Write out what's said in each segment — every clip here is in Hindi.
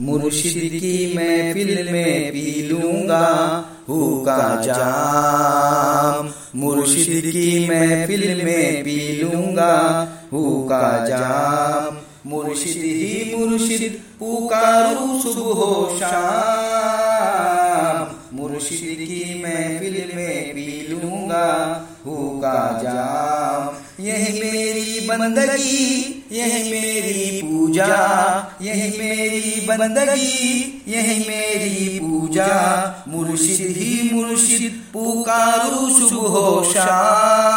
मुर्शिद की महफिल में पी लूँगा हुका जाम। मुर्शिद की महफिल में पी लूँगा हुका जाम। मुर्शिद ही मुर्शिद, पुकारू सुबह शाम। मुर्शिद की महफिल में पी लूँगा हुका जाम। बंदगी, यही मेरी पूजा। यही मेरी बंदगी, यही मेरी पूजा। मुर्शिद ही मुर्शिद, पुकारू सुबह शाम।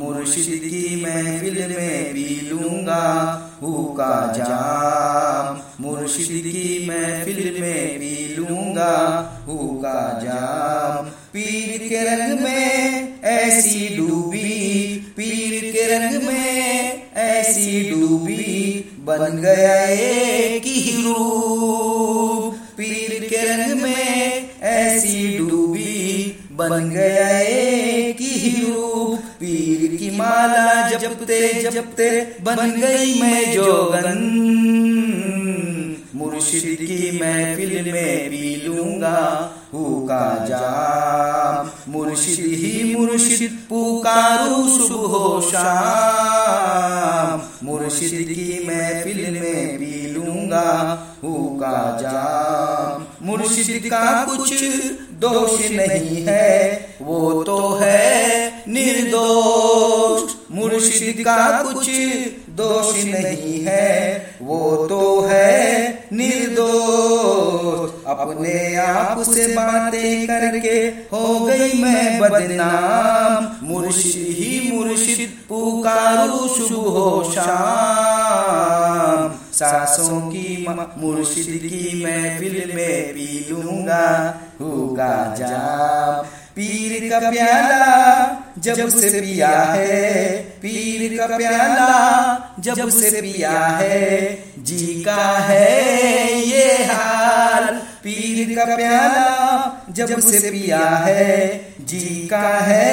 मुर्शिद की महफिल में पी लूँगा हुका जाम। मुर्शिद की महफिल में पी लूँगा हुका जाम। पीर के रंग में ऐसी डूबी बन गया एक ही रूप। पीर के रंग में ऐसी डूबी बन गया एक ही रूप। पीर की माला जपते जपते बन गई मैं जोगन। मुर्शिद की महफिल में पी लूँगा हुका जाम। मुर्शिद ही मुर्शिद पुकारू सुबह शाम। मुर्शिद की महफिल में पी लूँगा हुका जाम। मुर्शिद का कुछ दोष नहीं है, वो तो है निर्दोष। मुर्शिद का कुछ दोष नहीं है, वो तो है अपने आप से बातें करके हो गई मैं बदनाम। मुर्शिद ही मुर्शिद, पुकारू शुभ हो शाम। सासों की मुर्शिद की महफिल में पी लूँगा, होगा जाम। पीर का प्याला जब से पिया है, पीर का प्याला जब से पिया है, जी का है ये हाल। पीर का प्याला जब से पिया है, जी का है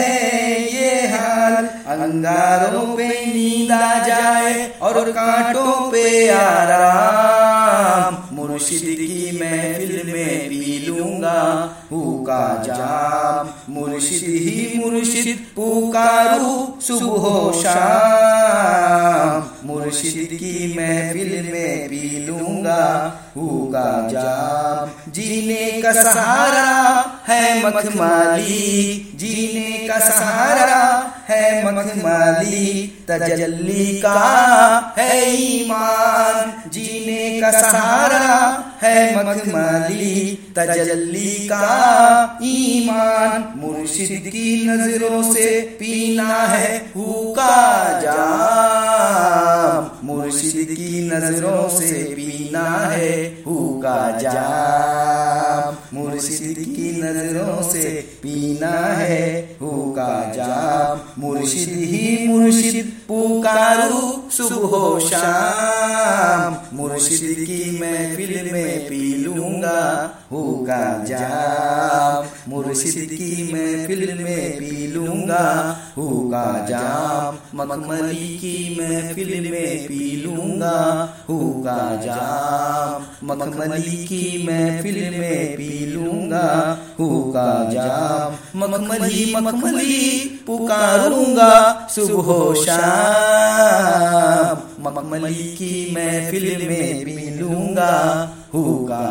ये हाल। अंगारों पे नींद आ जाए और कांटों पे आराम। मुर्शिद की महफिल में पी लूँगा, हुका जाम। मुर्शिद ही मुर्शिद पुकारू सुबह शाम। मुर्शिद की महफिल में पी लूँगा हुका जाम जीने का सहारा है मखमाली, जीने का सहारा है मखमाली, तजल्ली का है ईमान। जीने का सहारा है मखमाली, तजल्ली का ईमान। मुर्शिद की नज़रों से पीना है हुका जाम नज़रों से पीना है हुका जाम। मुर्शिद की नज़रों से पीना है हुका जाम। मुर्शिद ही मुर्शिद, पुकारू सुबह शाम। मुर्शिद की मैं महफिल में पी लूँगा हुका जाम मुर्शिद की मैं महफिल में पी लूँगा। हुका जाम मखमली की मैं महफिल में पी लूँगा। हुका जाम मखमली की मैं महफिल में पी लूँगा। हुका जाम मखमली मखमली पुकारूँगा। सुबह शाम। मखमली की मैं महफिल में पी लूँगा। हुका